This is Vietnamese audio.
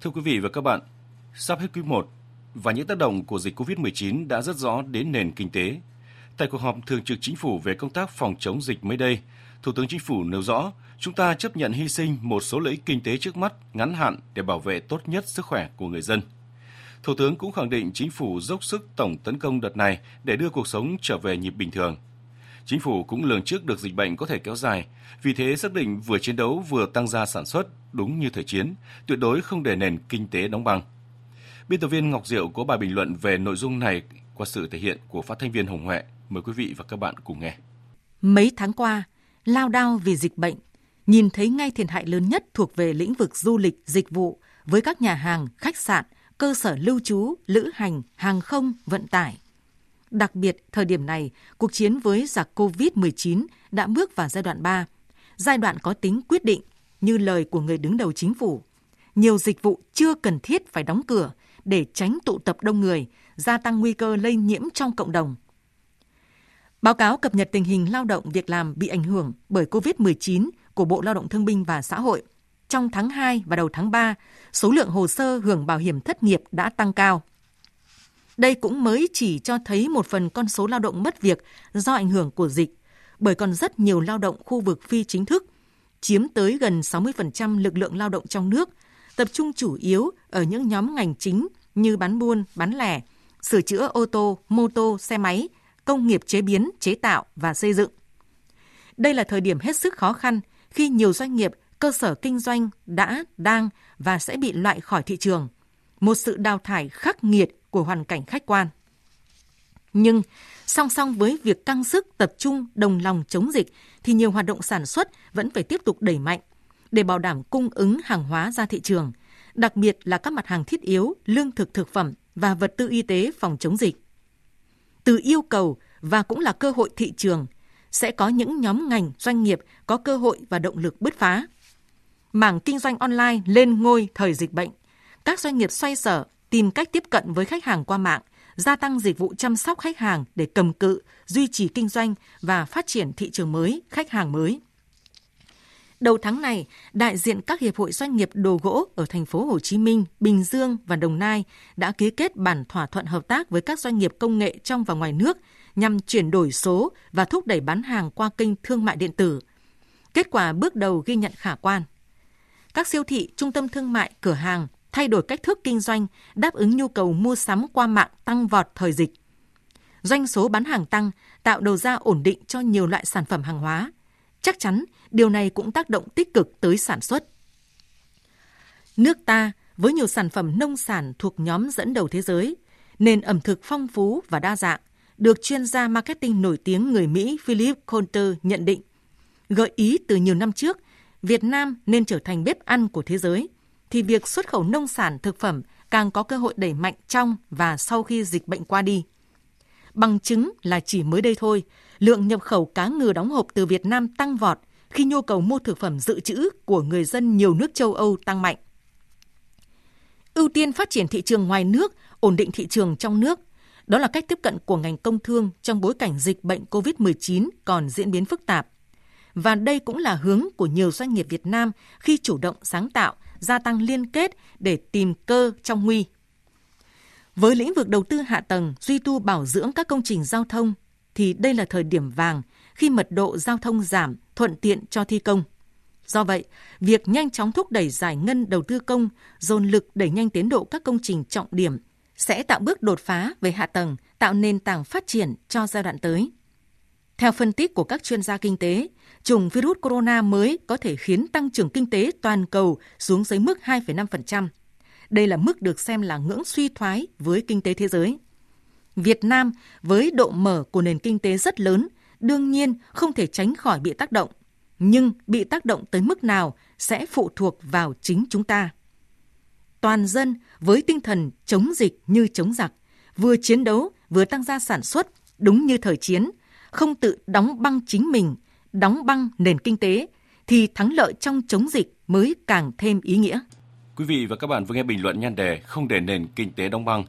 Thưa quý vị và các bạn, sắp hết quý 1 và những tác động của dịch COVID-19 đã rất rõ đến nền kinh tế. Tại cuộc họp thường trực chính phủ về công tác phòng chống dịch mới đây, Thủ tướng Chính phủ nêu rõ, chúng ta chấp nhận hy sinh một số lợi ích kinh tế trước mắt, ngắn hạn để bảo vệ tốt nhất sức khỏe của người dân. Thủ tướng cũng khẳng định chính phủ dốc sức tổng tấn công đợt này để đưa cuộc sống trở về nhịp bình thường. Chính phủ cũng lường trước được dịch bệnh có thể kéo dài, vì thế xác định vừa chiến đấu vừa tăng gia sản xuất đúng như thời chiến, tuyệt đối không để nền kinh tế đóng băng. Biên tập viên Ngọc Diệu có bài bình luận về nội dung này qua sự thể hiện của phát thanh viên Hồng Huệ. Mời quý vị và các bạn cùng nghe. Mấy tháng qua, lao đao vì dịch bệnh, nhìn thấy ngay thiệt hại lớn nhất thuộc về lĩnh vực du lịch, dịch vụ với các nhà hàng, khách sạn, cơ sở lưu trú, lữ hành, hàng không, vận tải. Đặc biệt, thời điểm này, cuộc chiến với giặc COVID-19 đã bước vào giai đoạn 3, giai đoạn có tính quyết định, như lời của người đứng đầu chính phủ. Nhiều dịch vụ chưa cần thiết phải đóng cửa để tránh tụ tập đông người, gia tăng nguy cơ lây nhiễm trong cộng đồng. Báo cáo cập nhật tình hình lao động việc làm bị ảnh hưởng bởi COVID-19 của Bộ Lao động Thương binh và Xã hội. Trong tháng 2 và đầu tháng 3, số lượng hồ sơ hưởng bảo hiểm thất nghiệp đã tăng cao. Đây cũng mới chỉ cho thấy một phần con số lao động mất việc do ảnh hưởng của dịch, bởi còn rất nhiều lao động khu vực phi chính thức, chiếm tới gần 60% lực lượng lao động trong nước, tập trung chủ yếu ở những nhóm ngành chính như bán buôn, bán lẻ, sửa chữa ô tô, mô tô, xe máy, công nghiệp chế biến, chế tạo và xây dựng. Đây là thời điểm hết sức khó khăn khi nhiều doanh nghiệp, cơ sở kinh doanh đã, đang và sẽ bị loại khỏi thị trường. Một sự đào thải khắc nghiệt của hoàn cảnh khách quan. Nhưng song song với việc căng sức tập trung đồng lòng chống dịch thì nhiều hoạt động sản xuất vẫn phải tiếp tục đẩy mạnh để bảo đảm cung ứng hàng hóa ra thị trường, đặc biệt là các mặt hàng thiết yếu, lương thực thực phẩm và vật tư y tế phòng chống dịch. Từ yêu cầu và cũng là cơ hội thị trường, sẽ có những nhóm ngành doanh nghiệp có cơ hội và động lực bứt phá. Mảng kinh doanh online lên ngôi thời dịch bệnh, các doanh nghiệp xoay sở tìm cách tiếp cận với khách hàng qua mạng, gia tăng dịch vụ chăm sóc khách hàng để cầm cự, duy trì kinh doanh và phát triển thị trường mới, khách hàng mới. Đầu tháng này, đại diện các hiệp hội doanh nghiệp đồ gỗ ở thành phố Hồ Chí Minh, Bình Dương và Đồng Nai đã ký kết bản thỏa thuận hợp tác với các doanh nghiệp công nghệ trong và ngoài nước nhằm chuyển đổi số và thúc đẩy bán hàng qua kênh thương mại điện tử. Kết quả bước đầu ghi nhận khả quan. Các siêu thị, trung tâm thương mại, cửa hàng thay đổi cách thức kinh doanh, đáp ứng nhu cầu mua sắm qua mạng tăng vọt thời dịch. Doanh số bán hàng tăng, tạo đầu ra ổn định cho nhiều loại sản phẩm hàng hóa. Chắc chắn điều này cũng tác động tích cực tới sản xuất. Nước ta với nhiều sản phẩm nông sản thuộc nhóm dẫn đầu thế giới, nền ẩm thực phong phú và đa dạng, được chuyên gia marketing nổi tiếng người Mỹ Philip Coulter nhận định. Gợi ý từ nhiều năm trước, Việt Nam nên trở thành bếp ăn của thế giới – thì việc xuất khẩu nông sản thực phẩm càng có cơ hội đẩy mạnh trong và sau khi dịch bệnh qua đi. Bằng chứng là chỉ mới đây thôi, lượng nhập khẩu cá ngừ đóng hộp từ Việt Nam tăng vọt khi nhu cầu mua thực phẩm dự trữ của người dân nhiều nước châu Âu tăng mạnh. Ưu tiên phát triển thị trường ngoài nước, ổn định thị trường trong nước. Đó là cách tiếp cận của ngành công thương trong bối cảnh dịch bệnh COVID-19 còn diễn biến phức tạp. Và đây cũng là hướng của nhiều doanh nghiệp Việt Nam khi chủ động sáng tạo gia tăng liên kết để tìm cơ trong nguy. Với lĩnh vực đầu tư hạ tầng, duy tu bảo dưỡng các công trình giao thông, thì đây là thời điểm vàng khi mật độ giao thông giảm, thuận tiện cho thi công. Do vậy, việc nhanh chóng thúc đẩy giải ngân đầu tư công, dồn lực đẩy nhanh tiến độ các công trình trọng điểm sẽ tạo bước đột phá về hạ tầng, tạo nền tảng phát triển cho giai đoạn tới. Theo phân tích của các chuyên gia kinh tế, chủng virus corona mới có thể khiến tăng trưởng kinh tế toàn cầu xuống dưới mức 2,5%. Đây là mức được xem là ngưỡng suy thoái với kinh tế thế giới. Việt Nam với độ mở của nền kinh tế rất lớn, đương nhiên không thể tránh khỏi bị tác động, nhưng bị tác động tới mức nào sẽ phụ thuộc vào chính chúng ta. Toàn dân với tinh thần chống dịch như chống giặc, vừa chiến đấu vừa tăng gia sản xuất đúng như thời chiến, không tự đóng băng chính mình, đóng băng nền kinh tế, thì thắng lợi trong chống dịch mới càng thêm ý nghĩa. Quý vị và các bạn vừa nghe bình luận nhan đề không để nền kinh tế đóng băng